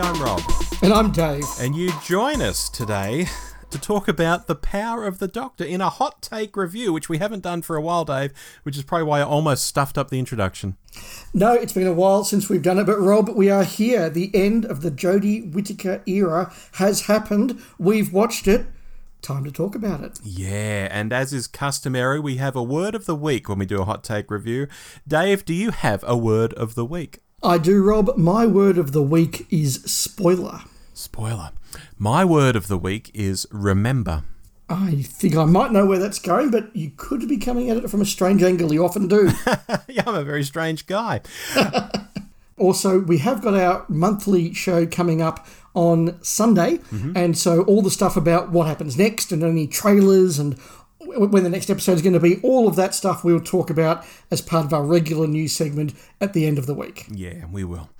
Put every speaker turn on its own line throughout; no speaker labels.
I'm Rob.
And I'm Dave.
And you join us today to talk about the power of the Doctor in a hot take review, which we haven't done for a while, Dave, which is probably why I almost stuffed up the introduction.
No, it's been a while since we've done it, but Rob, we are here. The end of the Jodie Whittaker era has happened. We've watched it. Time to talk about it.
Yeah, and as is customary, we have a word of the week when we do a hot take review. Dave, do you have a word of the week?
I do, Rob. My word of the week is spoiler.
Spoiler. My word of the week is remember.
I think I might know where that's going, but you could be coming at it from a strange angle. You often do.
yeah, I'm a very strange guy.
also, we have got our monthly show coming up on Sunday, mm-hmm. and so all the stuff about what happens next and any trailers and when the next episode is going to be. All of that stuff we'll talk about as part of our regular news segment at the end of the week.
Yeah, we will.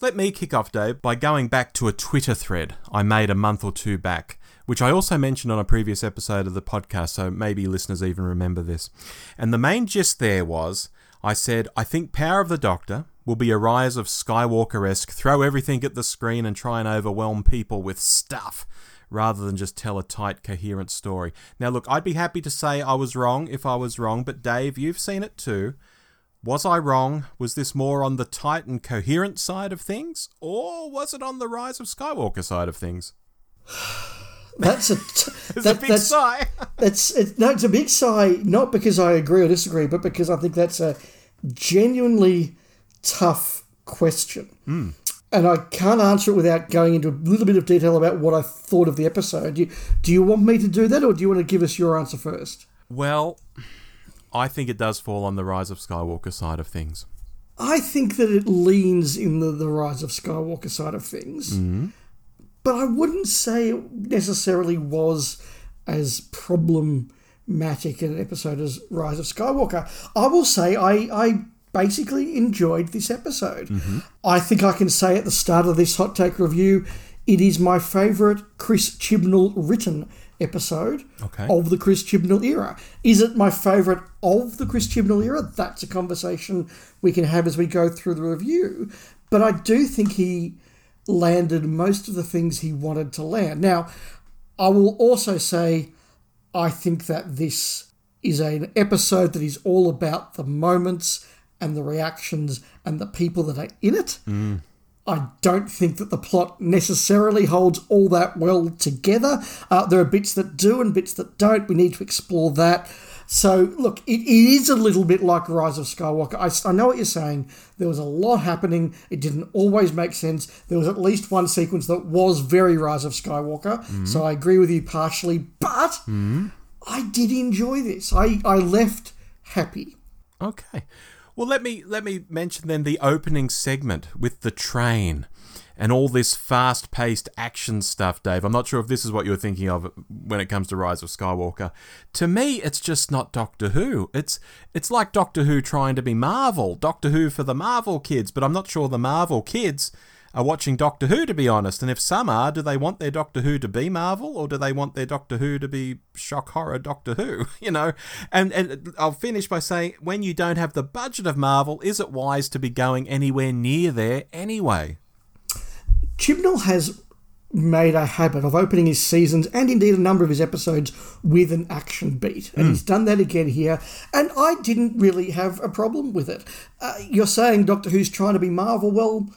Let me kick off, Dave, by going back to a Twitter thread I made a month or two back, which I also mentioned on a previous episode of the podcast, so maybe listeners even remember this. And the main gist there was I said, I think Power of the Doctor will be a rise of Skywalker esque, throw everything at the screen and try and overwhelm people with stuff rather than just tell a tight, coherent story. Now, look, I'd be happy to say I was wrong if I was wrong, but Dave, you've seen it too. Was I wrong? Was this more on the tight and coherent side of things, or was it on the rise of Skywalker side of things?
That's a t-
that, a big that's, sigh.
it's, it's no, it's a big sigh. Not because I agree or disagree, but because I think that's a genuinely tough question.
Mm
and I can't answer it without going into a little bit of detail about what I thought of the episode. Do you, do you want me to do that, or do you want to give us your answer first?
Well, I think it does fall on the Rise of Skywalker side of things.
I think that it leans in the, the Rise of Skywalker side of things,
mm-hmm.
but I wouldn't say it necessarily was as problematic an episode as Rise of Skywalker. I will say I, I basically enjoyed this episode.
Mm-hmm.
I think I can say at the start of this hot take review, it is my favourite Chris Chibnall written episode
okay.
of the Chris Chibnall era. Is it my favourite of the Chris Chibnall era? That's a conversation we can have as we go through the review. But I do think he landed most of the things he wanted to land. Now, I will also say I think that this is an episode that is all about the moments and the reactions and the people that are in it.
Mm.
I don't think that the plot necessarily holds all that well together. Uh, there are bits that do and bits that don't. We need to explore that. So, look, it, it is a little bit like Rise of Skywalker. I, I know what you're saying. There was a lot happening. It didn't always make sense. There was at least one sequence that was very Rise of Skywalker.
Mm.
So I agree with you partially. But
mm.
I did enjoy this. I, I left happy.
Okay. Well, let me let me mention then the opening segment with the train and all this fast-paced action stuff, Dave. I'm not sure if this is what you're thinking of when it comes to Rise of Skywalker. To me, it's just not Doctor Who. It's it's like Doctor Who trying to be Marvel, Doctor Who for the Marvel kids, but I'm not sure the Marvel kids are watching Doctor Who, to be honest. And if some are, do they want their Doctor Who to be Marvel or do they want their Doctor Who to be shock horror Doctor Who? You know? And, and I'll finish by saying when you don't have the budget of Marvel, is it wise to be going anywhere near there anyway?
Chibnall has made a habit of opening his seasons and indeed a number of his episodes with an action beat. And mm. he's done that again here. And I didn't really have a problem with it. Uh, you're saying Doctor Who's trying to be Marvel. Well,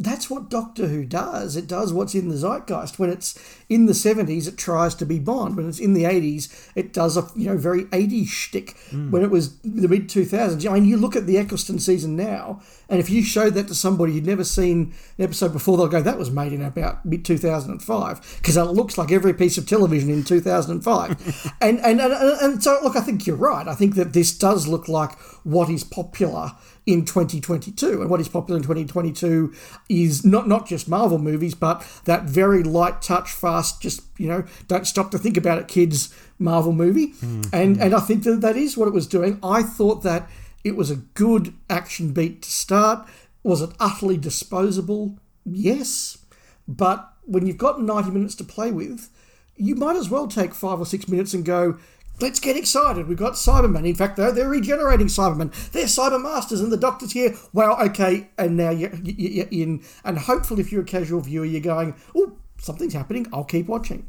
that's what Doctor Who does. It does what's in the zeitgeist. When it's in the 70s, it tries to be Bond. When it's in the 80s, it does a you know very 80s shtick. Mm. When it was the mid 2000s, I mean, you look at the Eccleston season now, and if you showed that to somebody who'd never seen an episode before, they'll go, "That was made in about mid 2005," because it looks like every piece of television in 2005. and, and and and so, look, I think you're right. I think that this does look like what is popular in 2022. And what is popular in 2022 is not not just Marvel movies, but that very light touch, fast, just you know, don't stop to think about it, kids Marvel movie.
Mm-hmm.
And and I think that that is what it was doing. I thought that it was a good action beat to start. Was it utterly disposable? Yes, but when you've got 90 minutes to play with, you might as well take five or six minutes and go let's get excited. We've got Cybermen. In fact, they're, they're regenerating Cybermen. They're Cyber Masters, and the Doctor's here. Wow, okay. And now you're, you're in. And hopefully, if you're a casual viewer, you're going, oh, something's happening. I'll keep watching.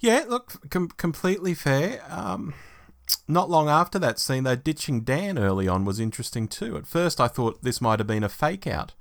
Yeah, look, com- completely fair. Um, not long after that scene, though, ditching Dan early on was interesting too. At first, I thought this might have been a fake out.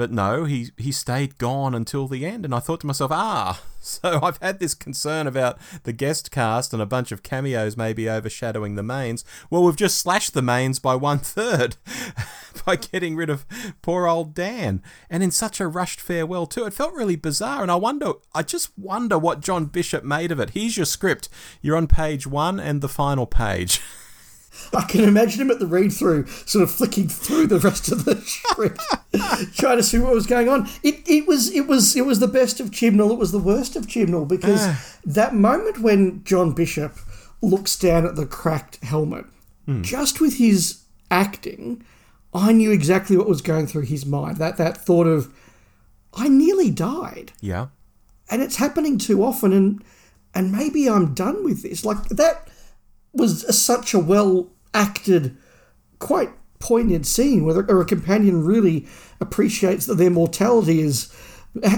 But no, he, he stayed gone until the end, and I thought to myself, ah, so I've had this concern about the guest cast and a bunch of cameos maybe overshadowing the mains. Well, we've just slashed the mains by one third by getting rid of poor old Dan, and in such a rushed farewell too. It felt really bizarre, and I wonder, I just wonder what John Bishop made of it. Here's your script. You're on page one and the final page.
I can imagine him at the read through, sort of flicking through the rest of the script, trying to see what was going on. It, it was it was it was the best of Chibnall. It was the worst of Chibnall because ah. that moment when John Bishop looks down at the cracked helmet, hmm. just with his acting, I knew exactly what was going through his mind. That that thought of, I nearly died
yeah.
and it's happening too often and and maybe I'm done with this like that was such a well acted quite poignant scene where a, companion really appreciates that their mortality is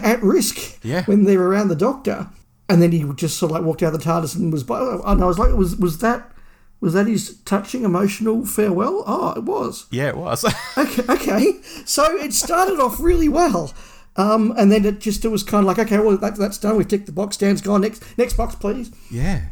at risk
Yeah.
when they're around the doctor and then he just sort of like walked out of the TARDIS and was by and I was like was was that was that his touching emotional farewell oh it was
Yeah, it was.
okay, okay. So it started off really well. Um, and then it just it was kind of like okay, well that, that's done. We've ticked the box. Dan's gone. Next next box, please.
Yeah.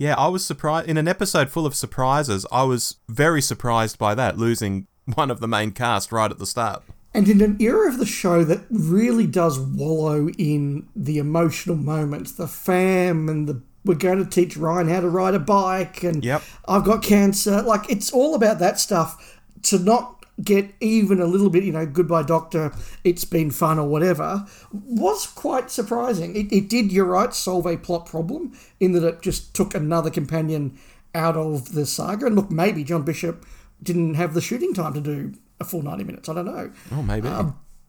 Yeah, I was surprised. In an episode full of surprises, I was very surprised by that, losing one of the main cast right at the start.
And in an era of the show that really does wallow in the emotional moments, the fam and the we're going to teach Ryan how to ride a bike and
Yep.
I've got cancer. Like it's all about that stuff. To not get even a little bit, you know, goodbye doctor, it's been fun or whatever, was quite surprising. It, it did, you're right, solve a plot problem in that it just took another companion out of the saga. And look, maybe John Bishop didn't have the shooting time to do a full 90 minutes. I don't know.
Oh, maybe.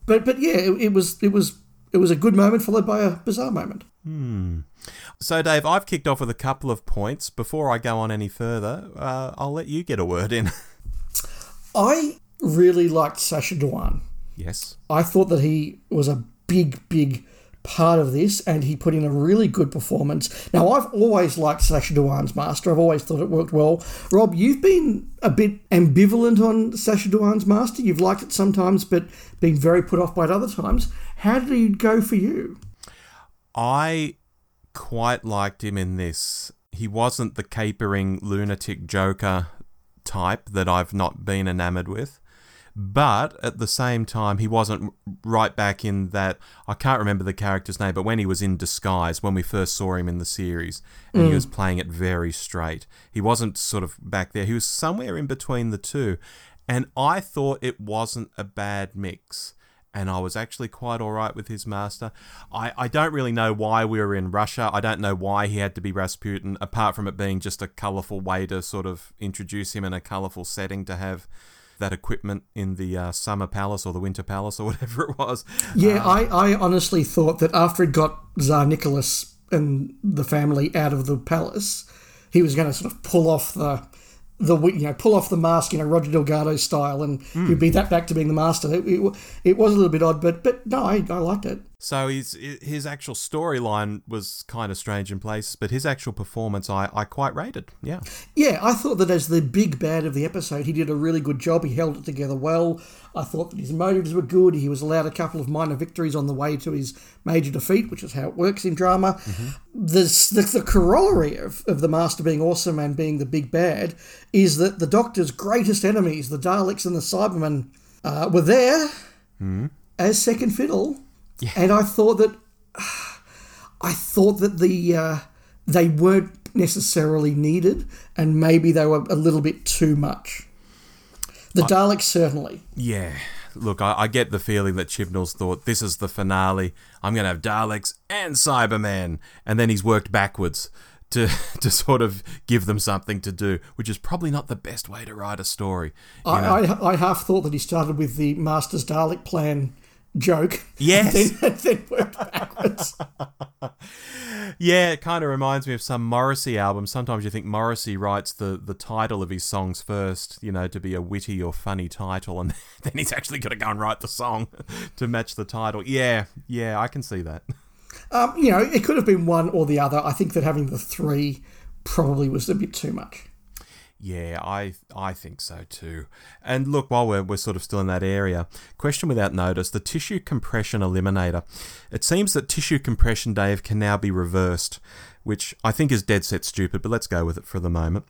But but yeah, it, it was it was it was a good moment followed by a bizarre moment. Hmm.
so, Dave, I've kicked off with a couple of points. Before I go on any further, uh, I'll let you get a word in.
I really liked Sacha Dhawan.
yes.
I thought that he was a big, big part of this, and he put in a really good performance. Now, I've always liked Sacha Dhawan's Master. I've always thought it worked well. Rob, you've been a bit ambivalent on Sacha Dhawan's Master. You've liked it sometimes, but been very put off by it other times. How did he go for you?
I quite liked him in this. He wasn't the capering lunatic joker type that I've not been enamored with. But at the same time, he wasn't right back in that. I can't remember the character's name, but when he was in disguise, when we first saw him in the series, and he mm. was playing it very straight, he wasn't sort of back there. He was somewhere in between the two. And I thought it wasn't a bad mix and I was actually quite all right with his master. I, I don't really know why we were in Russia. I don't know why he had to be Rasputin, apart from it being just a colourful way to sort of introduce him in a colourful setting to have that equipment in the uh, Summer Palace or the Winter Palace or whatever it was.
Yeah, I, I honestly thought that after it got Tsar Nicholas and the family out of the palace, he was going to sort of pull off the the you know pull off the mask, you know Roger Delgado style, and he'd be that back to being the master. It, it, it was a little bit odd, but but no, I, I liked it.
So his his actual storyline was kind of strange in place, but his actual performance I, I quite rated. Yeah.
Yeah, I thought that as the big bad of the episode, he did a really good job. He held it together well. I thought that his motives were good. He was allowed a couple of minor victories on the way to his major defeat, which is how it works in drama. This, the, the corollary of, of the Master being awesome and being the big bad is that the Doctor's greatest enemies, the Daleks and the Cybermen, uh, were there as second fiddle. And I thought that I thought that the uh, they weren't necessarily needed, and maybe they were a little bit too much. The Daleks certainly.
Yeah. Look, I, I get the feeling that Chibnall's thought this is the finale. I'm going to have Daleks and Cybermen, and then he's worked backwards to to sort of give them something to do, which is probably not the best way to write a story.
I, I, I half thought that he started with the Master's Dalek plan joke.
Yes.
then, then worked backwards.
Yeah, it kind of reminds me of some Morrissey album. Sometimes you think Morrissey writes the, the title of his songs first, you know, to be a witty or funny title, and then he's actually got to go and write the song to match the title. Yeah, yeah, I can see that.
Um, you know, it could have been one or the other. I think that having the three probably was a bit too much.
Yeah, I I think so too. And look, while we're, we're sort of still in that area, question without notice, the tissue compression eliminator. It seems that tissue compression, Dave, can now be reversed, which I think is dead set stupid, but let's go with it for the moment.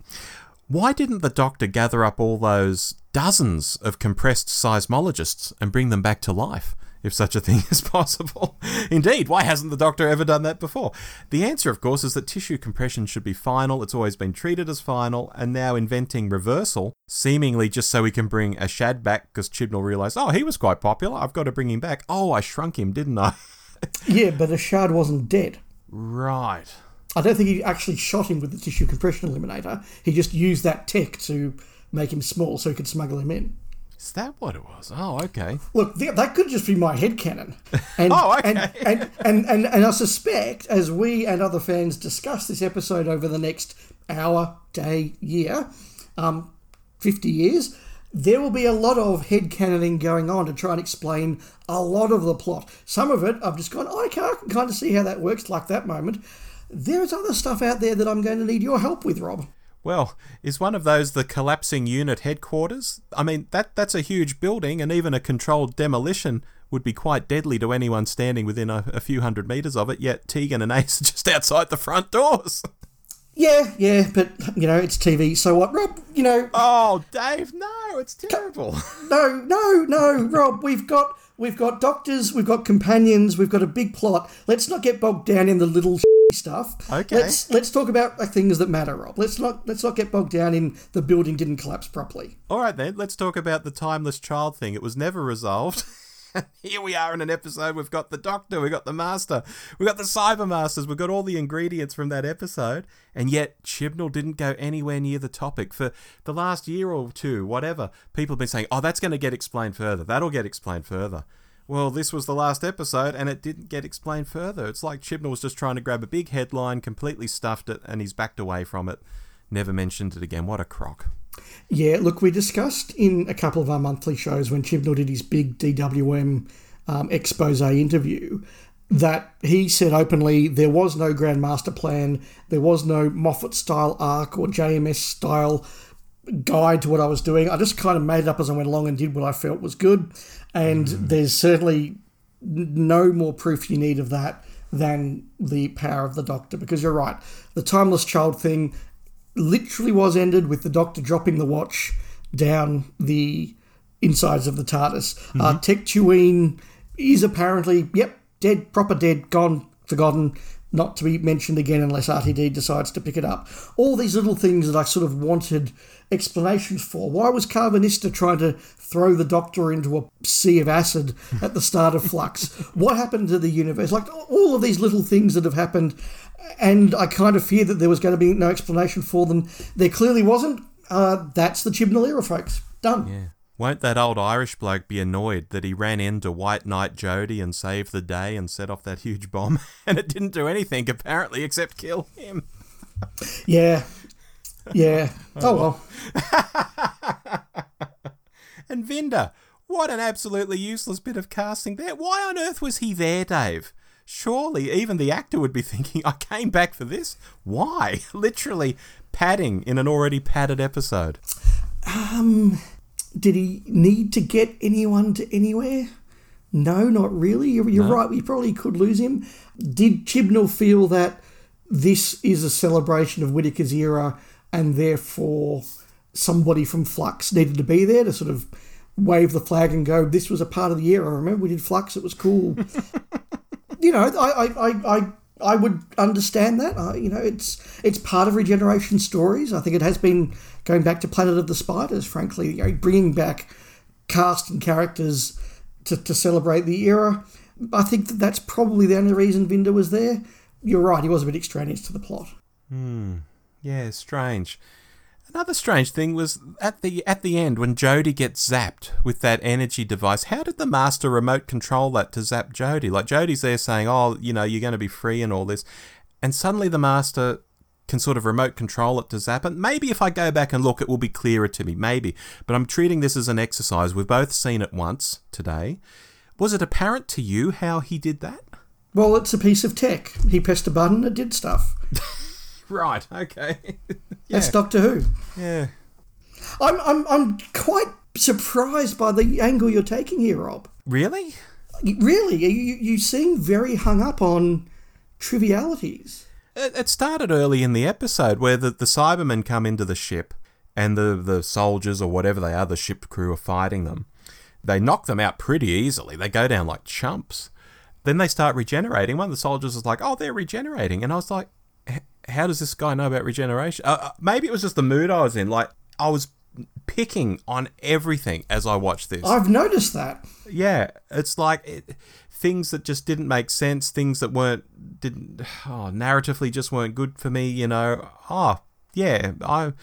Why didn't the doctor gather up all those dozens of compressed seismologists and bring them back to life? If such a thing is possible. Indeed, why hasn't the doctor ever done that before? The answer, of course, is that tissue compression should be final. It's always been treated as final, and now inventing reversal, seemingly just so we can bring Ashad back because Chibnall realised, oh, he was quite popular. I've got to bring him back. Oh, I shrunk him, didn't I?
yeah, but Ashad wasn't dead.
Right.
I don't think he actually shot him with the tissue compression eliminator. He just used that tech to make him small so he could smuggle him in.
Is that what it was? Oh, okay.
Look, that could just be my head canon.
And, oh, okay.
And, and, and, and, and I suspect, as we and other fans discuss this episode over the next hour, day, year, um, 50 years, there will be a lot of head canoning going on to try and explain a lot of the plot. Some of it, I've just gone, oh, okay, I can kind of see how that works, like that moment. There's other stuff out there that I'm going to need your help with, Rob.
Well, is one of those the collapsing unit headquarters? I mean, that that's a huge building, and even a controlled demolition would be quite deadly to anyone standing within a, a few hundred metres of it, yet Tegan and Ace are just outside the front doors.
Yeah, yeah, but you know it's TV. So what, Rob? You know.
Oh, Dave, no, it's terrible.
No, no, no, Rob. We've got we've got doctors, we've got companions, we've got a big plot. Let's not get bogged down in the little stuff.
Okay.
Let's let's talk about like, things that matter, Rob. Let's not let's not get bogged down in the building didn't collapse properly.
All right then, let's talk about the timeless child thing. It was never resolved. Here we are in an episode. We've got the Doctor, we've got the Master, we've got the Cyber Masters, we've got all the ingredients from that episode, and yet Chibnall didn't go anywhere near the topic for the last year or two, whatever. People have been saying, "Oh, that's going to get explained further. That'll get explained further." well, this was the last episode and it didn't get explained further. It's like Chibnall was just trying to grab a big headline, completely stuffed it, and he's backed away from it. Never mentioned it again. What a crock.
Yeah, look, we discussed in a couple of our monthly shows when Chibnall did his big DWM um, expose interview that he said openly there was no Grand Master Plan, there was no Moffat style arc or JMS style guide to what I was doing. I just kind of made it up as I went along and did what I felt was good. And mm. there's certainly no more proof you need of that than the power of the Doctor. Because you're right, the Timeless Child thing literally was ended with the Doctor dropping the watch down the insides of the TARDIS. Mm-hmm. Uh, Tecteun is apparently, yep, dead, proper dead, gone, forgotten not to be mentioned again unless RTD decides to pick it up. All these little things that I sort of wanted explanations for. Why was Karvanista trying to throw the Doctor into a sea of acid at the start of Flux? what happened to the universe? Like all of these little things that have happened, and I kind of fear that there was going to be no explanation for them. There clearly wasn't. Uh, that's the Chibnall era, folks. Done.
Yeah. Won't that old Irish bloke be annoyed that he ran into White Knight Jodie and saved the day and set off that huge bomb and it didn't do anything apparently except kill him?
yeah. Yeah. Oh, well.
and Vinder, what an absolutely useless bit of casting there. Why on earth was he there, Dave? Surely even the actor would be thinking, I came back for this? Why? Literally padding in an already padded episode.
Um, did he need to get anyone to anywhere? No, not really. You're, you're no. right. We probably could lose him. Did Chibnall feel that this is a celebration of Whittaker's era and therefore somebody from Flux needed to be there to sort of wave the flag and go, this was a part of the era. Remember, we did Flux, it was cool. you know, I, I, I, I would understand that. You know, it's it's part of regeneration stories. I think it has been going back to Planet of the Spiders. Frankly, you know, bringing back cast and characters to, to celebrate the era. I think that that's probably the only reason Vinder was there. You're right; he was a bit extraneous to the plot.
Hmm. Yeah, strange. Another strange thing was at the at the end when Jodie gets zapped with that energy device. How did the master remote control that to zap Jodie? Like Jodie's there saying, "Oh, you know, you're going to be free and all this," and suddenly the master can sort of remote control it to zap it. Maybe if I go back and look, it will be clearer to me. Maybe, but I'm treating this as an exercise. We've both seen it once today. Was it apparent to you how he did that?
Well, it's a piece of tech. He pressed a button, it did stuff.
Right. Okay. yeah.
That's Doctor Who.
Yeah.
I'm, I'm, I'm quite surprised by the angle you're taking here, Rob.
Really?
Really, you, you seem very hung up on trivialities.
It, it started early in the episode where the, the Cybermen come into the ship and the, the soldiers or whatever they are, the ship crew are fighting them. They knock them out pretty easily. They go down like chumps. Then they start regenerating. One of the soldiers is like, "Oh, they're regenerating," and I was like, how does this guy know about regeneration? Uh, uh, maybe it was just the mood I was in. Like I was picking on everything as I watched this.
I've noticed that.
Yeah, it's like it, things that just didn't make sense, things that weren't didn't oh, narratively just weren't good for me. You know. Oh yeah, I.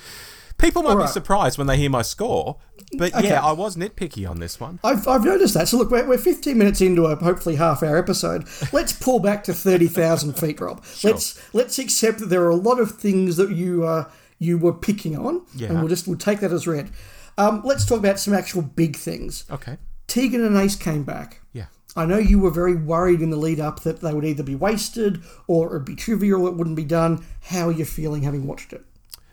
People might right. be surprised when they hear my score, but okay. yeah, I was nitpicky on this one.
I've, I've noticed that. So look, we're, we're 15 minutes into a hopefully half hour episode. Let's pull back to 30,000 feet, Rob. Sure. Let's let's accept that there are a lot of things that you uh, you were picking on, yeah. and we'll just we'll take that as read. Um, let's talk about some actual big things.
Okay.
Tegan and Ace came back.
Yeah.
I know you were very worried in the lead up that they would either be wasted or it would be trivial, it wouldn't be done. How are you feeling having watched it?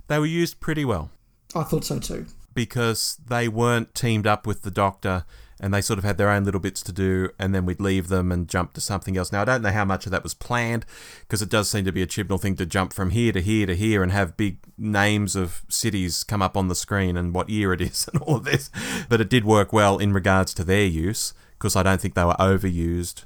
They were used pretty well.
I thought so too.
Because they weren't teamed up with the Doctor and they sort of had their own little bits to do, and then we'd leave them and jump to something else. Now, I don't know how much of that was planned, because it does seem to be a Chibnall thing to jump from here to here to here and have big names of cities come up on the screen and what year it is and all of this. But it did work well in regards to their use, because I don't think they were overused,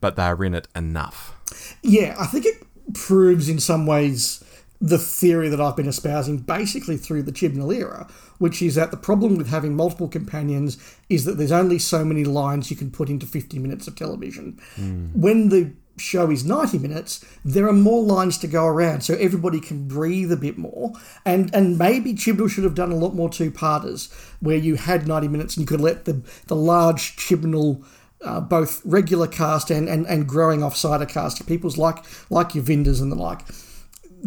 but they are in it enough.
Yeah, I think it proves in some ways the theory that I've been espousing basically through the Chibnall era, which is that the problem with having multiple companions is that there's only so many lines you can put into 50 minutes of television. Mm. When the show is 90 minutes, there are more lines to go around, so everybody can breathe a bit more. And and maybe Chibnall should have done a lot more two-parters, where you had 90 minutes and you could let the, the large Chibnall... Uh, both regular cast and, and, and growing offsider cast, people's like like your Vinders and the like,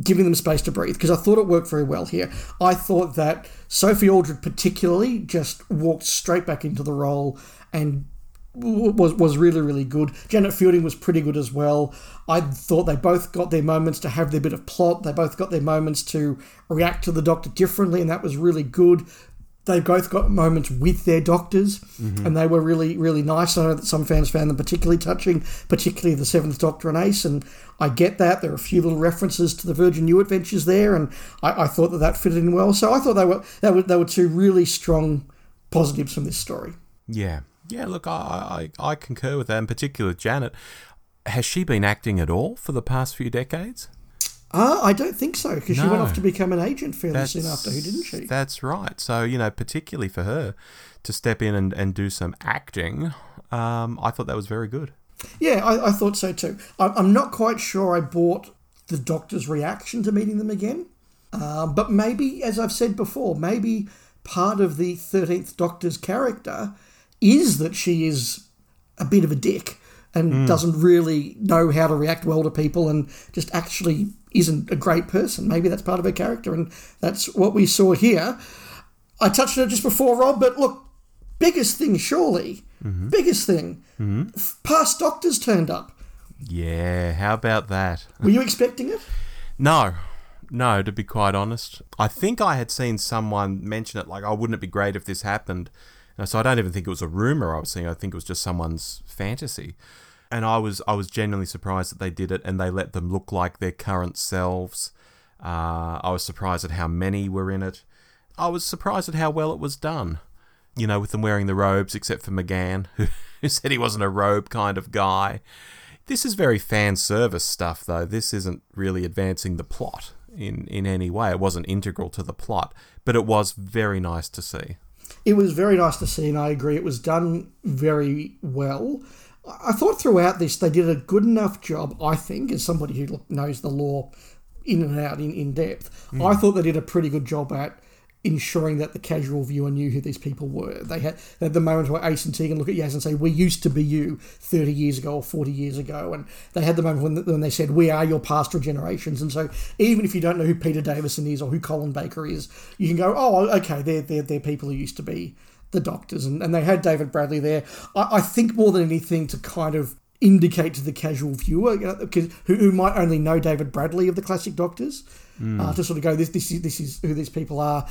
giving them space to breathe because I thought it worked very well here. I thought that Sophie Aldred particularly just walked straight back into the role and was was really really good. Janet Fielding was pretty good as well. I thought they both got their moments to have their bit of plot. They both got their moments to react to the Doctor differently, and that was really good they both got moments with their doctors, mm-hmm. and they were really, really nice. I know that some fans found them particularly touching, particularly the Seventh Doctor and Ace, and I get that. There are a few little references to the Virgin New Adventures there, and I, I thought that that fitted in well. So I thought they were they were they were two really strong positives from this story.
Yeah, yeah. Look, I I, I concur with that, in particular Janet. Has she been acting at all for the past few decades?
Uh, I don't think so, because no. she went off to become an agent fairly that's, soon after, didn't she?
That's right. So, you know, particularly for her to step in and, and do some acting, um, I thought that was very good.
Yeah, I, I thought so too. I, I'm not quite sure I bought the doctor's reaction to meeting them again. Um, but maybe, as I've said before, maybe part of the 13th Doctor's character is that she is a bit of a dick and mm. doesn't really know how to react well to people and just actually isn't a great person. Maybe that's part of her character, and that's what we saw here. I touched on it just before, Rob, but look, biggest thing, surely, mm-hmm. biggest thing, mm-hmm. past doctors turned up.
Yeah, how about that?
Were you expecting it?
No, no, to be quite honest. I think I had seen someone mention it, like, oh, wouldn't it be great if this happened? So I don't even think it was a rumor I was seeing. I think it was just someone's fantasy and I was I was genuinely surprised that they did it and they let them look like their current selves. Uh, I was surprised at how many were in it. I was surprised at how well it was done. You know, with them wearing the robes, except for McGann, who, who said he wasn't a robe kind of guy. This is very fan service stuff, though. This isn't really advancing the plot in, in any way. It wasn't integral to the plot, but it was very nice to see.
It was very nice to see, and I agree. It was done very well. I thought throughout this they did a good enough job, I think, as somebody who knows the lore in and out in, in depth. Mm. I thought they did a pretty good job at ensuring that the casual viewer knew who these people were. They had, they had the moment where Ace and Tegan look at Yaz and say, "We used to be you 30 years ago or 40 years ago," and they had the moment when, when they said, "We are your past generations." And so, even if you don't know who Peter Davison is or who Colin Baker is, you can go, "Oh, okay, they're they're, they're people who used to be." The doctors and, and they had David Bradley there. I, I think more than anything to kind of indicate to the casual viewer, you know, because who, who might only know David Bradley of the classic Doctors, mm. uh, to sort of go, this this is this is who these people are.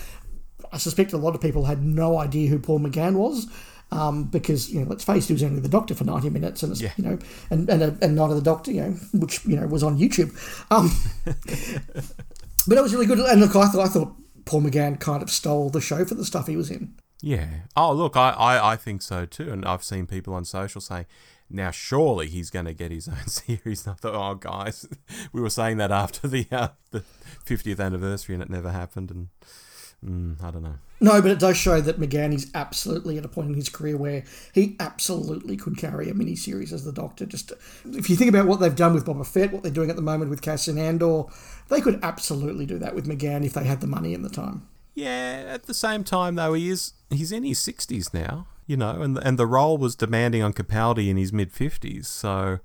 I suspect a lot of people had no idea who Paul McGann was. Um, because you know, let's face it, he was only the Doctor for ninety minutes, and yeah. you know, and and, a, and Night of the Doctor, you know, which you know was on YouTube. Um, but it was really good, and look, I thought I thought Paul McGann kind of stole the show for the stuff he was in.
Yeah. Oh, look, I, I, I think so too, and I've seen people on social say, now surely he's going to get his own series. And I thought, oh guys, we were saying that after the uh, the fiftieth anniversary, and it never happened, and Mm, I don't know.
No, but it does show that McGann is absolutely at a point in his career where he absolutely could carry a mini series as the Doctor. Just if you think about what they've done with Boba Fett, what they're doing at the moment with Cassian Andor, they could absolutely do that with McGann if they had the money and the time.
Yeah. At the same time, though, he is he's in his sixties now, you know, and and the role was demanding on Capaldi in his mid fifties, so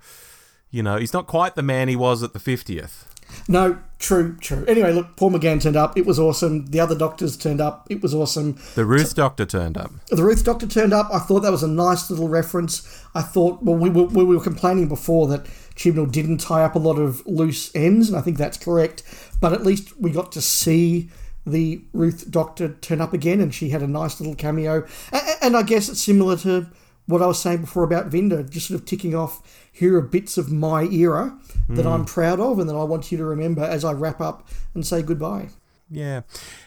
you know he's not quite the man he was at the fiftieth.
No, true, true. Anyway, look, Paul McGann turned up. It was awesome. The other doctors turned up. It was awesome.
The Ruth so, Doctor turned up.
The Ruth Doctor turned up. I thought that was a nice little reference. I thought, well, we were, we were complaining before that Chibnall didn't tie up a lot of loose ends, and I think that's correct. But at least we got to see the Ruth Doctor turn up again, and she had a nice little cameo. And, I guess it's similar to what I was saying before about Vinder, just sort of ticking off here are bits of my era that mm. I'm proud of and that I want you to remember as I wrap up and say goodbye.
Yeah.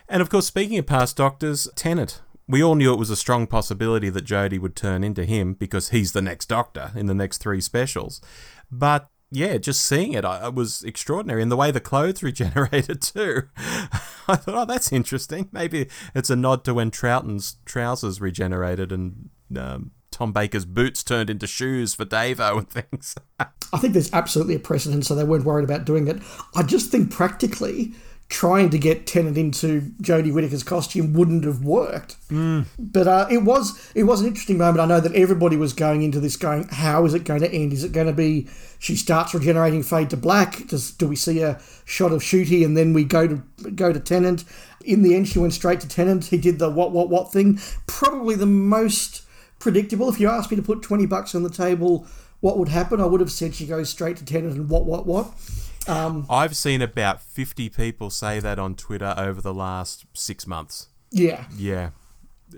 And of course, speaking of past doctors, Tennant. We all knew it was a strong possibility that Jodie would turn into him because he's the next doctor in the next three specials. But yeah, just seeing it, I, it was extraordinary. And the way the clothes regenerated too. I thought, oh, that's interesting. Maybe it's a nod to when Troughton's trousers regenerated and um, Tom Baker's boots turned into shoes for Davo and things.
I think there's absolutely a precedent, so they weren't worried about doing it. I just think practically trying to get Tennant into Jodie Whittaker's costume wouldn't have worked.
Mm.
But uh, it was it was an interesting moment. I know that everybody was going into this going, how is it going to end? Is it going to be she starts regenerating fade to black? Does do we see a shot of Ncuti and then we go to go to Tennant? In the end, she went straight to Tennant. He did the what what what thing. Probably the most predictable. If you asked me to put 20 bucks on the table, what would happen? I would have said she goes straight to Tennant and what, what, what. Um,
I've seen about 50 people say that on Twitter over the last six months.
Yeah.
Yeah.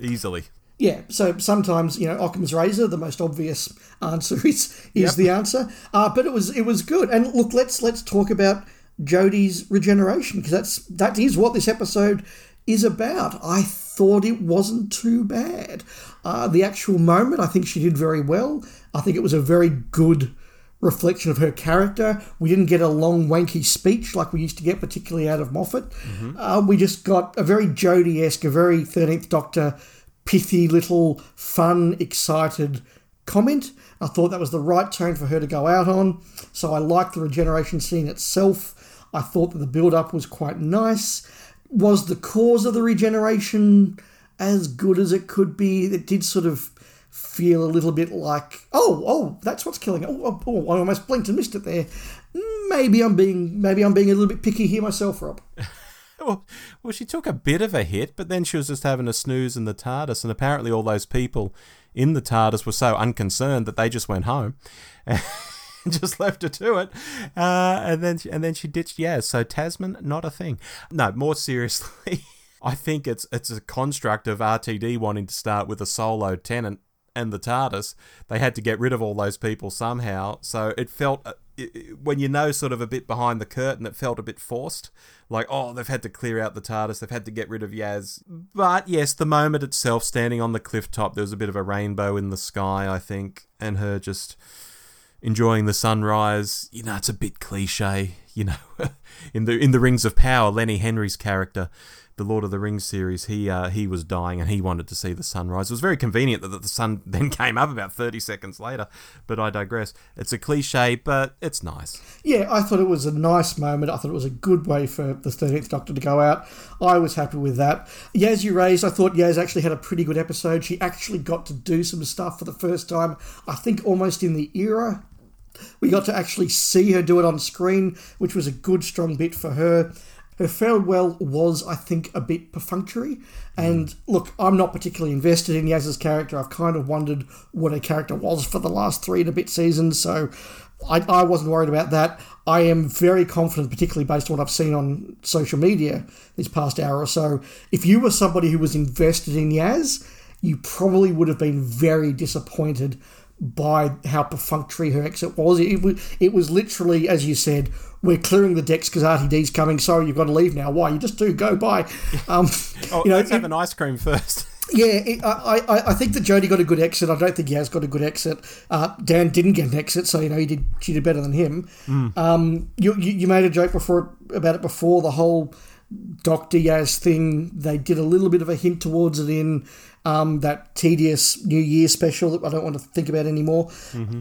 Easily.
Yeah, so sometimes you know Occam's razor, the most obvious answer is is yep. the answer. Uh, but it was it was good. And look, let's let's talk about Jodie's regeneration because that's that is what this episode is about. I thought it wasn't too bad. Uh, the actual moment, I think she did very well. I think it was a very good reflection of her character. We didn't get a long, wanky speech like we used to get, particularly out of Moffat. Mm-hmm. Uh, we just got a very Jodie esque, a very 13th Doctor, pithy, little, fun, excited comment. I thought that was the right tone for her to go out on. So I liked the regeneration scene itself. I thought that the build up was quite nice. Was the cause of the regeneration as good as it could be? It did sort of feel a little bit like, oh, oh, that's what's killing it. Oh, oh, oh, I almost blinked and missed it there. Maybe I'm being maybe I'm being a little bit picky here myself, Rob.
well, well, she took a bit of a hit, but then she was just having a snooze in the TARDIS, and apparently all those people in the TARDIS were so unconcerned that they just went home. And just left her to it, uh, and then and then she ditched. Yeah, so Tasman, not a thing. No, more seriously, I think it's it's a construct of RTD wanting to start with a solo Tennant and the TARDIS. They had to get rid of all those people somehow, so it felt. Uh, when you know sort of a bit behind the curtain, it felt a bit forced. Like, oh, they've had to clear out the TARDIS, they've had to get rid of Yaz. But yes, the moment itself, standing on the cliff top, there was a bit of a rainbow in the sky, I think, and her just enjoying the sunrise. You know, it's a bit cliche. you know, in the in the Rings of Power, Lenny Henry's character, the Lord of the Rings series, he uh, he was dying and he wanted to see the sunrise. It was very convenient that the sun then came up about thirty seconds later. But I digress. It's a cliche, but it's nice.
Yeah, I thought it was a nice moment. I thought it was a good way for the Thirteenth Doctor to go out. I was happy with that. Yaz, you raised. I thought Yaz actually had a pretty good episode. She actually got to do some stuff for the first time. I think almost in the era. We got to actually see her do it on screen, which was a good, strong bit for her. Her farewell was, I think, a bit perfunctory. And look, I'm not particularly invested in Yaz's character. I've kind of wondered what her character was for the last three and a bit seasons, so I, I wasn't worried about that. I am very confident, particularly based on what I've seen on social media this past hour or so. If you were somebody who was invested in Yaz, you probably would have been very disappointed by how perfunctory her exit was. It was, it was literally, as you said, we're clearing the decks because RTD's coming. Sorry, you've got to leave now. Why? You just do. Go bye. Um,
oh,
you know,
let's have an ice cream first.
yeah, it, I, I, I think that Jodie got a good exit. I don't think Yaz got a good exit. Uh, Dan didn't get an exit, so you know he did. She did better than him.
Mm.
Um, you, you, you made a joke before about it before the whole Doctor Yaz thing. They did a little bit of a hint towards it in um, that tedious New Year special that I don't want to think about anymore.
Mm-hmm.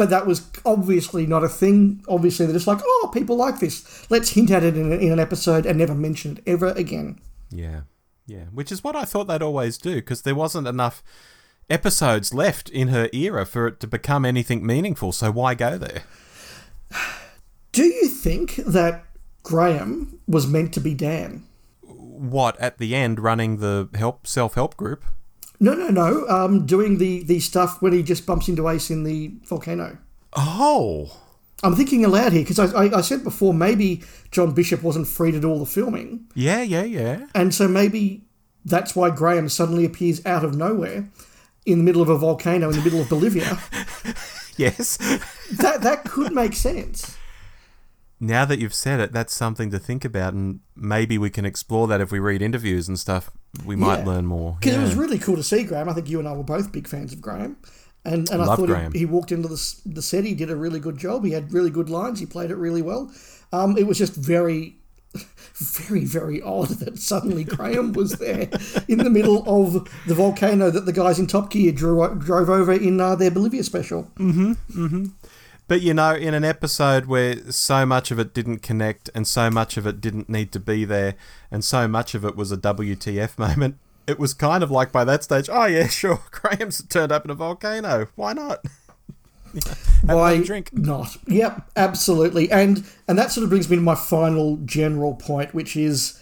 But that was obviously not a thing. Obviously, they're just like, oh, people like this. Let's hint at it in, a, in an episode and never mention it ever again.
Yeah, yeah. Which is what I thought they'd always do because there wasn't enough episodes left in her era for it to become anything meaningful. So why go there?
Do you think that Graham was meant to be Dan?
What at the end, running the help self help group?
No, no, no. Um, doing the the stuff when he just bumps into Ace in the volcano.
Oh,
I'm thinking aloud here because I, I, I said before maybe John Bishop wasn't free to do all the filming,
yeah, yeah, yeah.
and so maybe that's why Graham suddenly appears out of nowhere in the middle of a volcano in the middle of Bolivia.
Yes.
that that could make sense.
Now that you've said it, that's something to think about, and maybe we can explore that if we read interviews and stuff. We might
Yeah.
learn more.
Because
Yeah.
it was really cool to see Graham. I think you and I were both big fans of Graham. And, and I thought
Graham.
he, he walked into the, the set, he did a really good job. He had really good lines, he played it really well. Um, it was just very, very, very odd that suddenly Graham was there in the middle of the volcano that the guys in Top Gear drew, drove over in uh, their Bolivia special.
But you know, in an episode where so much of it didn't connect and so much of it didn't need to be there and so much of it was a WTF moment, it was kind of like by that stage, oh yeah, sure, Graham's turned up in a volcano. Why not? Have
Why
drink.
not? Yep, absolutely. And and that sort of brings me to my final general point, which is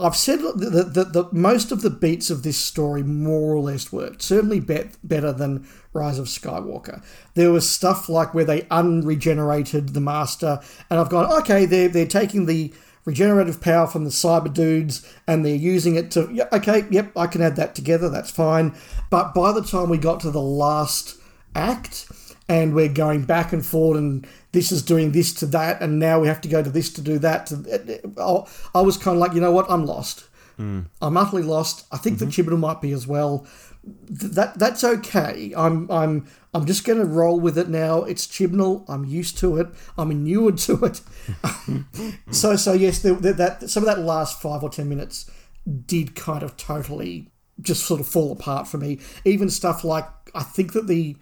I've said that, most of the beats of this story more or less worked. Certainly bet, better than Rise of Skywalker. There was stuff like where they unregenerated the Master, and I've gone, okay, they're, they're taking the regenerative power from the cyber dudes and they're using it to, yeah, okay, yep, I can add that together, that's fine. But by the time we got to the last act, and we're going back and forth and this is doing this to that, and now we have to go to this to do that. To, I was kind of like, you know what, I'm lost. Hmm. I'm utterly lost. I think that mm-hmm. Chibnall might be as well. That that's okay. I'm I'm I'm just going to roll with it now. It's Chibnall. I'm used to it. I'm inured to it. so so yes, the, the, that some of that last five or ten minutes did kind of totally just sort of fall apart for me. Even stuff like I think that the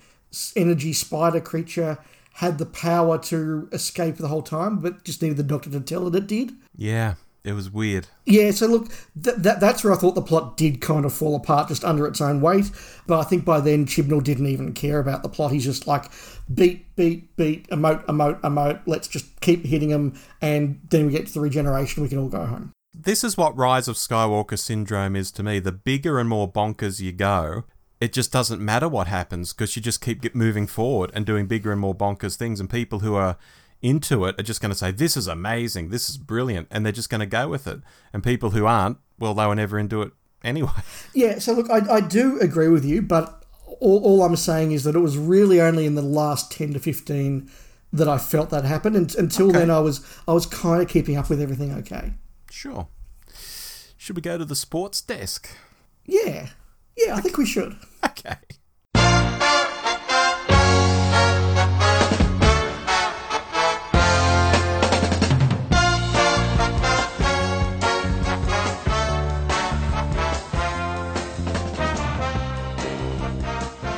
energy spider creature had the power to escape the whole time, but just needed the doctor to tell it it did.
Yeah, it was weird.
Yeah, so look, th- that, that's where I thought the plot did kind of fall apart just under its own weight. But I think by then Chibnall didn't even care about the plot. He's just like, beat, beat, beat, emote, emote, emote. Let's just keep hitting him, and then we get to the regeneration. We can all go home.
This is what Rise of Skywalker syndrome is to me. The bigger and more bonkers you go, it just doesn't matter what happens because you just keep moving forward and doing bigger and more bonkers things. And people who are into it are just going to say, This is amazing, this is brilliant, and they're just going to go with it. And people who aren't, well, they were never into it anyway.
Yeah, so look, I, I do agree with you, but all, all I'm saying is that it was really only in the last 10 to 15 that I felt that happen. And until
Okay.
then, I was I was kind of keeping up with everything okay.
Sure. Should we go to the sports desk?
Yeah, yeah, I think we should.
Okay.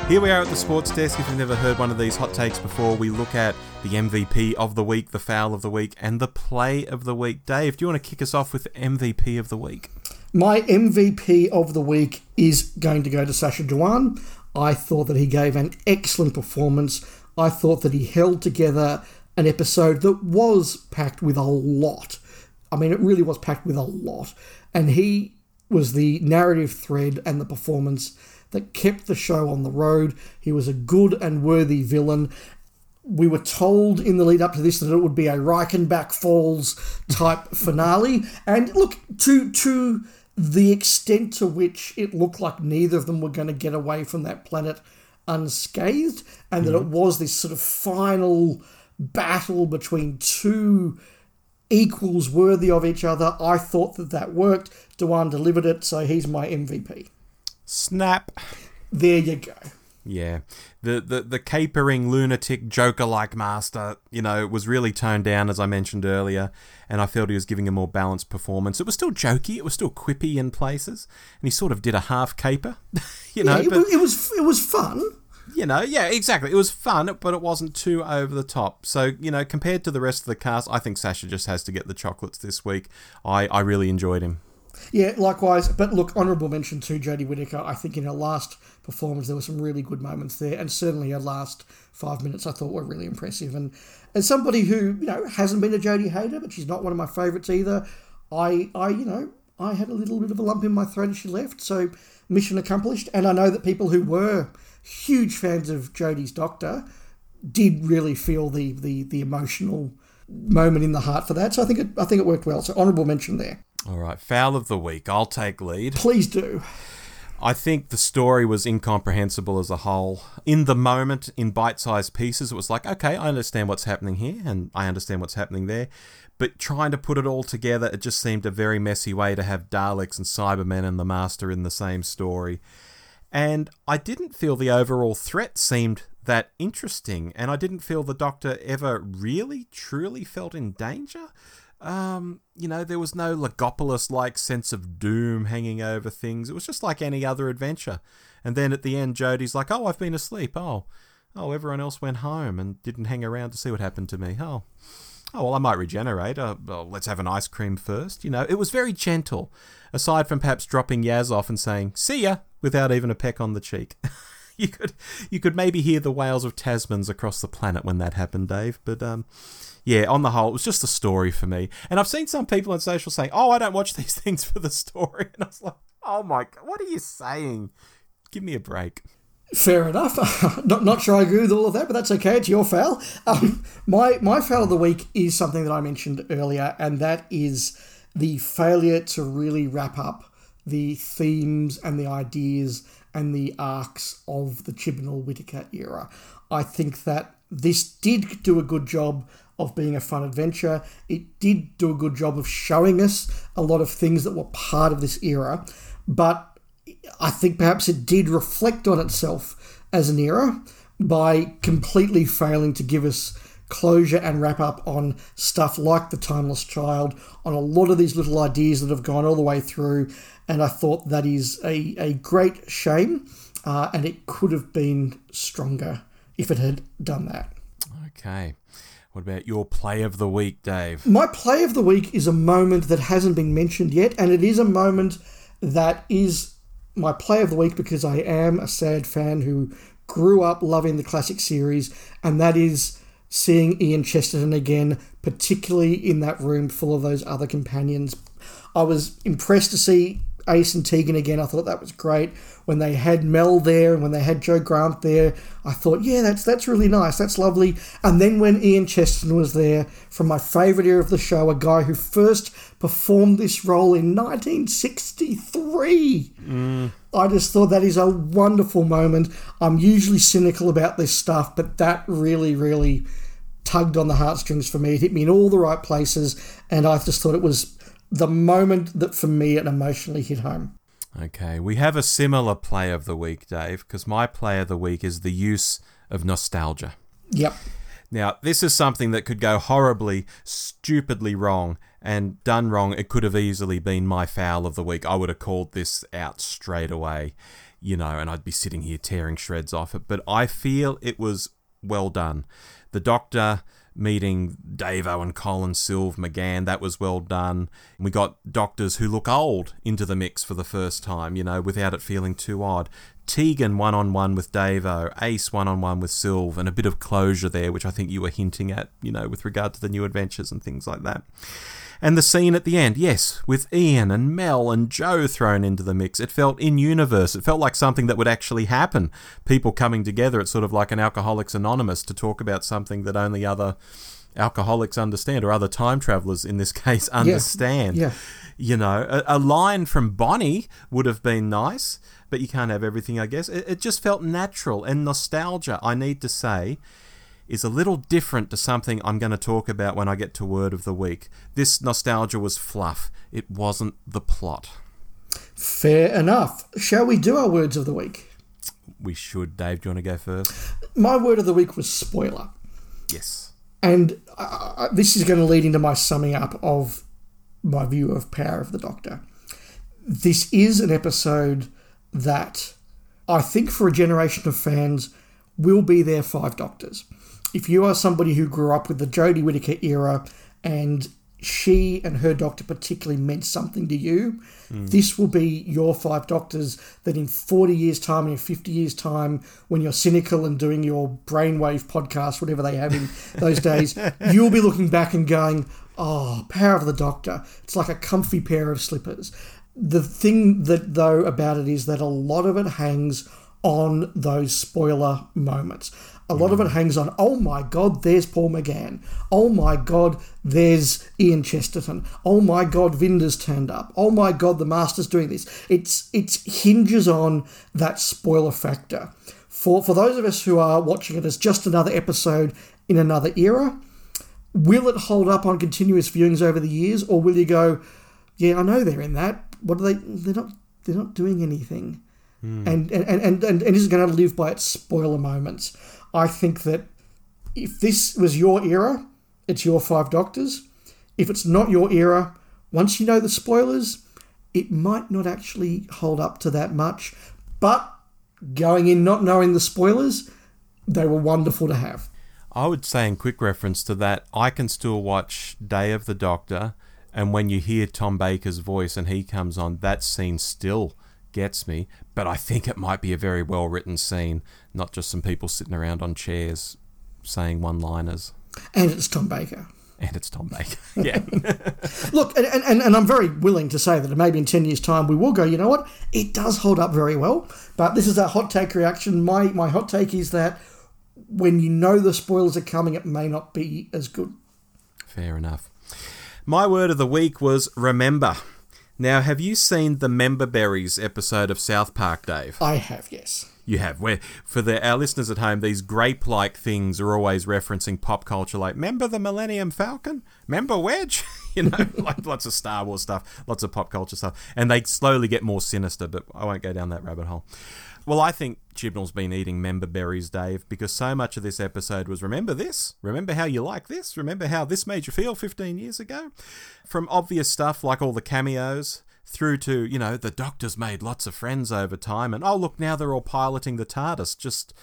Here we are at the sports desk. If you've never heard one of these hot takes before, we look at the MVP of the week, the foul of the week, and the play of the week. Dave, do you want to kick us off with MVP of the week?
My MVP of the week is going to go to Sacha Dhawan. I thought that he gave an excellent performance. I thought that he held together an episode that was packed with a lot. I mean, it really was packed with a lot. And he was the narrative thread and the performance that kept the show on the road. He was a good and worthy villain. We were told in the lead up to this that it would be a Reichenbach Falls type finale. And look, to to the extent to which it looked like neither of them were going to get away from that planet unscathed, and that it mm-hmm. was this sort of final battle between two equals worthy of each other. I thought that that worked. Dhawan delivered it, so he's my MVP.
Snap.
There you go.
Yeah. The, the, the capering lunatic Joker like master, you know, was really toned down, as I mentioned earlier, and I felt he was giving a more balanced performance. It was still jokey, it was still quippy in places, and he sort of did a half caper, you know.
Yeah, it,
but,
was, it was it was fun.
you know, yeah, exactly. It was fun, but it wasn't too over the top. So, you know, compared to the rest of the cast, I think Sacha just has to get the chocolates this week. I, I really enjoyed him.
Yeah, likewise. But look, honourable mention to Jodie Whittaker. I think in her last performance there were some really good moments there, and certainly her last five minutes I thought were really impressive. And as somebody who you know hasn't been a Jodie hater, but she's not one of my favourites either, I I you know I had a little bit of a lump in my throat as she left. So mission accomplished. And I know that people who were huge fans of Jodie's Doctor did really feel the the the emotional moment in the heart for that. So I think it I think it worked well. So honourable mention there.
All right, foul of the week. I'll take lead.
Please do.
I think the story was incomprehensible as a whole. In the moment, in bite sized pieces, it was like, okay, I understand what's happening here and I understand what's happening there. But trying to put it all together, it just seemed a very messy way to have Daleks and Cybermen and the Master in the same story. And I didn't feel the overall threat seemed that interesting, and I didn't feel the Doctor ever really, truly felt in danger. Um, you know, there was no Logopolis like sense of doom hanging over things. It was just like any other adventure. And then at the end, Jodie's like, Oh, I've been asleep. Oh, oh, everyone else went home and didn't hang around to see what happened to me. Oh, oh, well, I might regenerate. Uh, well, let's have an ice cream first. You know, it was very gentle, aside from perhaps dropping Yaz off and saying, See ya, without even a peck on the cheek. you could you could maybe hear the wails of Thasmins across the planet when that happened, Dave. But um, yeah, on the whole, it was just a story for me. And I've seen some people on social saying, "Oh, I don't watch these things for the story," and I was like, "Oh my god, what are you saying? Give me a break."
Fair enough. not not sure I agree with all of that, but that's okay. It's your foul. Um, my my foul of the week is something that I mentioned earlier, and that is the failure to really wrap up the themes and the ideas and the arcs of the Chibnall Whittaker era. I think that this did do a good job of being a fun adventure. It did do a good job of showing us a lot of things that were part of this era, but I think perhaps it did reflect on itself as an era by completely failing to give us closure and wrap up on stuff like the timeless child on a lot of these little ideas that have gone all the way through and i thought that is a, a great shame uh, and it could have been stronger if it had done that
Okay. What about your play of the week, Dave?
My play of the week is a moment that hasn't been mentioned yet, and it is a moment that is my play of the week because I am a sad fan who grew up loving the classic series, and that is seeing Ian Chesterton again, particularly in that room full of those other companions. I was impressed to see Ace and Tegan again. I thought that was great. When they had Mel there and when they had Jo Grant there, I thought, yeah, that's that's really nice. That's lovely. And then when Ian Chesterton was there, from my favourite era of the show, a guy who first performed this role in 1963. Mm. I just thought that is a wonderful moment. I'm usually cynical about this stuff, but that really, really tugged on the heartstrings for me. It hit me in all the right places, and I just thought it was the moment that for me it emotionally hit home.
Okay, we have a similar play of the week, Dave, because my play of the week is the use of nostalgia.
Yep.
Now, this is something that could go horribly, stupidly wrong, and done wrong, it could have easily been my foul of the week. I would have called this out straight away. you know, and I'd be sitting here tearing shreds off it. But I feel it was well done. The Doctor meeting Davo and Colin Sylve McGann, that was well done. We got doctors who look old into the mix for the first time, you know, without it feeling too odd. Tegan one on one with Davo, Ace one on one with Sylve, and a bit of closure there, which I think you were hinting at, you know, with regard to the new adventures and things like that. And the scene at the end, yes, with Ian and Mel and Jo thrown into the mix. It felt in universe. It felt like something that would actually happen. People coming together. It's sort of like an Alcoholics Anonymous to talk about something that only other alcoholics understand, or other time travelers in this case understand.
Yeah.
You know, a, a, line from Bonnie would have been nice, but you can't have everything, I guess. It, it just felt natural and nostalgia, I need to say is a little different to something I'm going to talk about when I get to Word of the Week. This nostalgia was fluff, it wasn't the plot.
Fair enough. Shall we do our Words of the Week?
We should. Dave, do you want to go first?
My Word of the Week was spoiler.
Yes.
And uh, this is going to lead into my summing up of my view of Power of the Doctor. This is an episode that I think for a generation of fans will be their five doctors if you are somebody who grew up with the Jodie Whittaker era and she and her doctor particularly meant something to you, mm. this will be your five doctors that in 40 years' time, and in 50 years' time, when you're cynical and doing your brainwave podcast, whatever they have in those days, you'll be looking back and going, oh, power of the doctor. It's like a comfy pair of slippers. The thing that, though, about it is that a lot of it hangs on those spoiler moments. A lot of it hangs on, oh my God, there's Paul McGann. Oh my God, there's Ian Chesterton. Oh my God, Vinder's turned up. Oh my God, the Master's doing this. It's it's hinges on that spoiler factor. For for those of us who are watching it as just another episode in another era, will it hold up on continuous viewings over the years, or will you go, yeah, I know they're in that. What are they? They're not. They're not doing anything. Mm. And, and, and, and, and is going to live by its spoiler moments. I think that if this was your era, it's your Five Doctors. If it's not your era, once you know the spoilers, it might not actually hold up to that much. But going in not knowing the spoilers, they were wonderful to have.
I would say, in quick reference to that, I can still watch Day of the Doctor, and when you hear Tom Baker's voice and he comes on, that scene still gets me, but I think it might be a very well written scene, not just some people sitting around on chairs saying one liners.
And it's Tom Baker.
And it's Tom Baker. Yeah.
Look, and, and, and I'm very willing to say that maybe in 10 years' time we will go, you know what? It does hold up very well. But this is a hot take reaction. My, my hot take is that when you know the spoilers are coming, it may not be as good.
Fair enough. My word of the week was remember. Now, have you seen the Member Berries episode of South Park, Dave?
I have, yes.
You have. Where for the our listeners at home, these grape-like things are always referencing pop culture, like remember the Millennium Falcon, remember Wedge, you know, like lots of Star Wars stuff, lots of pop culture stuff, and they slowly get more sinister. But I won't go down that rabbit hole. Well, I think Chibnall's been eating member berries, Dave, because so much of this episode was remember this? Remember how you like this? Remember how this made you feel 15 years ago? From obvious stuff like all the cameos through to, you know, the doctor's made lots of friends over time, and oh, look, now they're all piloting the TARDIS, just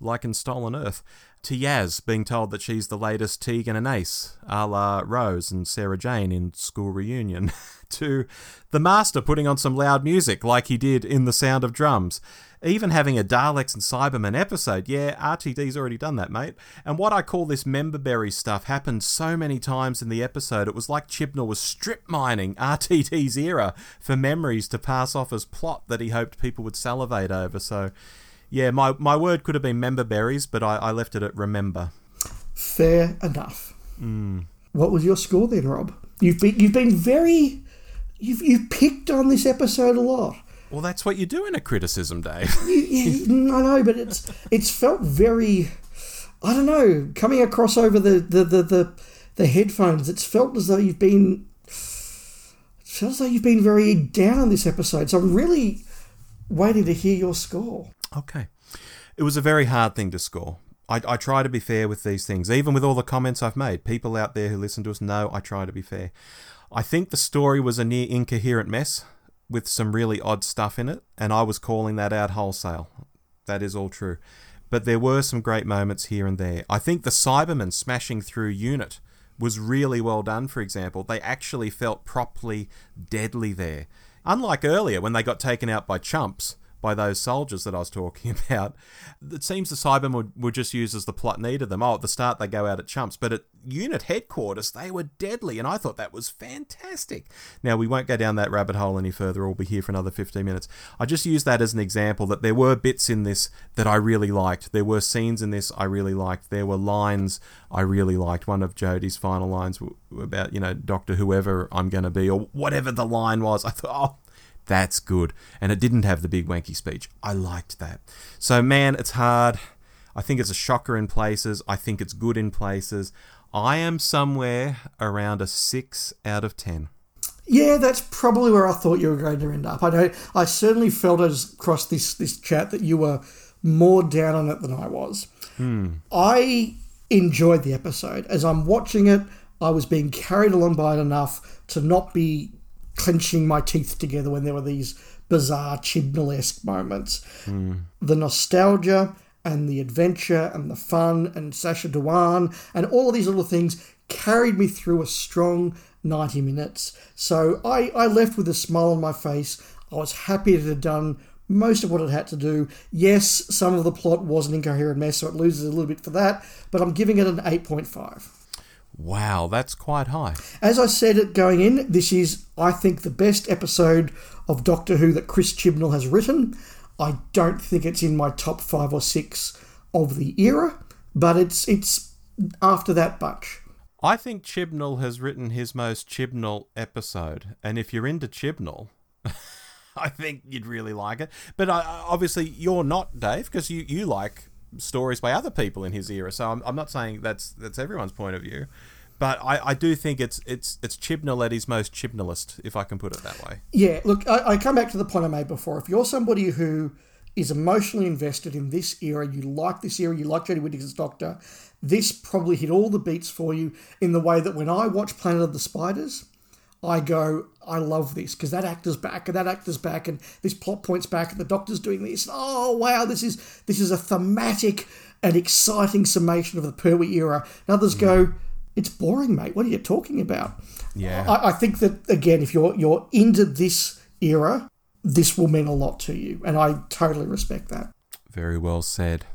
like in Stolen Earth, to Yaz being told that she's the latest Tegan and Ace, a la Rose and Sarah Jane in School Reunion, to the Master putting on some loud music like he did in The Sound of Drums even having a Daleks and Cybermen episode. Yeah, RTD's already done that, mate. And what I call this memberberry stuff happened so many times in the episode, it was like Chibnall was strip mining RTD's era for memories to pass off as plot that he hoped people would salivate over. So, yeah, my, my word could have been memberberries, but I, I left it at remember.
Fair enough.
Mm.
What was your score then, Rob? You've been you've been very you've you've picked on this episode a lot.
Well, that's what you do in a criticism, Dave.
yeah, I know, but it's it's felt very. I don't know, coming across over the the, the, the, the headphones, it's felt as though you've been. It feels like you've been very down on this episode. So I'm really waiting to hear your score.
Okay. It was a very hard thing to score. I, I try to be fair with these things, even with all the comments I've made. People out there who listen to us know I try to be fair. I think the story was a near incoherent mess with some really odd stuff in it, and I was calling that out wholesale. That is all true. But there were some great moments here and there. I think the Cybermen smashing through Unit was really well done, for example. They actually felt properly deadly there. Unlike earlier when they got taken out by chumps, by those soldiers that I was talking about. It seems the Cybermen would, would just use as the plot needed them. Oh, at the start they go out at chumps, but at unit headquarters they were deadly, and I thought that was fantastic. Now we won't go down that rabbit hole any further. We'll be here for another 15 minutes. I just use that as an example that there were bits in this that I really liked. There were scenes in this I really liked. There were lines I really liked. One of Jodie's final lines about you know Doctor whoever I'm going to be or whatever the line was. I thought, oh that's good. And it didn't have the big wanky speech. I liked that. So, man, it's hard. I think it's a shocker in places. I think it's good in places. I am somewhere around a 6 out of 10.
Yeah, that's probably where I thought you were going to end up. I know I certainly felt as across this this chat that you were more down on it than I was.
Hmm.
I enjoyed the episode. As I'm watching it, I was being carried along by it enough to not be clenching my teeth together when there were these bizarre Chibnall esque moments.
Mm.
The nostalgia and the adventure and the fun and Sacha Dhawan and all of these little things carried me through a strong 90 minutes. So I, I left with a smile on my face. I was happy it had done most of what it had to do. Yes, some of the plot was an incoherent mess, so it loses a little bit for that, but I'm giving it an 8.5.
Wow, that's quite high.
As I said going in, this is, I think, the best episode of Doctor Who that Chris Chibnall has written. I don't think it's in my top five or six of the era, but it's it's after that bunch.
I think Chibnall has written his most Chibnall episode, and if you're into Chibnall, I think you'd really like it. But uh, obviously, you're not, Dave, because you, you like stories by other people in his era. So I'm, I'm not saying that's that's everyone's point of view, but I, I do think it's it's it's Chibnall at his most Chibnallist, if I can put it that way.
Yeah, look, I, I come back to the point I made before. If you're somebody who is emotionally invested in this era, you like this era, you like Jodie Whittaker's Doctor, this probably hit all the beats for you in the way that when I watch Planet of the Spiders, I go, I love this because that actor's back and that actor's back and this plot point's back and the doctor's doing this. Oh wow, this is this is a thematic and exciting summation of the Pertwee era. And others mm. go, it's boring, mate. What are you talking about?
Yeah,
I, I think that again, if you're you're into this era, this will mean a lot to you, and I totally respect that.
Very well said.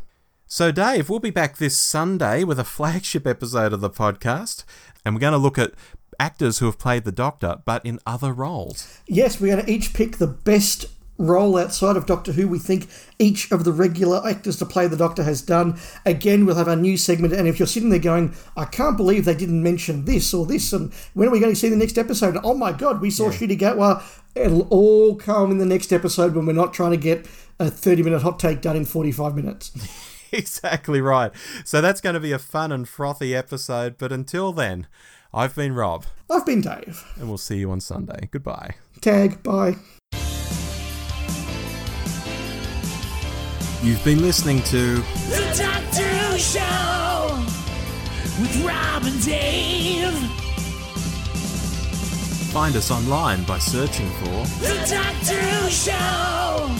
So, Dave, we'll be back this Sunday with a flagship episode of the podcast, and we're going to look at actors who have played the Doctor, but in other roles.
Yes, we're going to each pick the best role outside of Doctor Who we think each of the regular actors to play the Doctor has done. Again, we'll have our new segment, and if you're sitting there going, I can't believe they didn't mention this or this, and when are we going to see the next episode? Oh my god, we saw yeah. Ncuti Gatwa. It'll all come in the next episode when we're not trying to get a 30 minute hot take done in 45 minutes.
exactly right. So that's going to be a fun and frothy episode, but until then, I've been Rob.
I've been Dave.
And we'll see you on Sunday. Goodbye.
Tag, bye.
You've been listening to
The Doctor Who Show with Rob and Dave.
Find us online by searching for
The Doctor Who Show.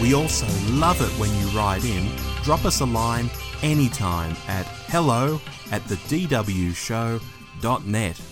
We also love it when you write in. Drop us a line anytime at hello at the DW Show net.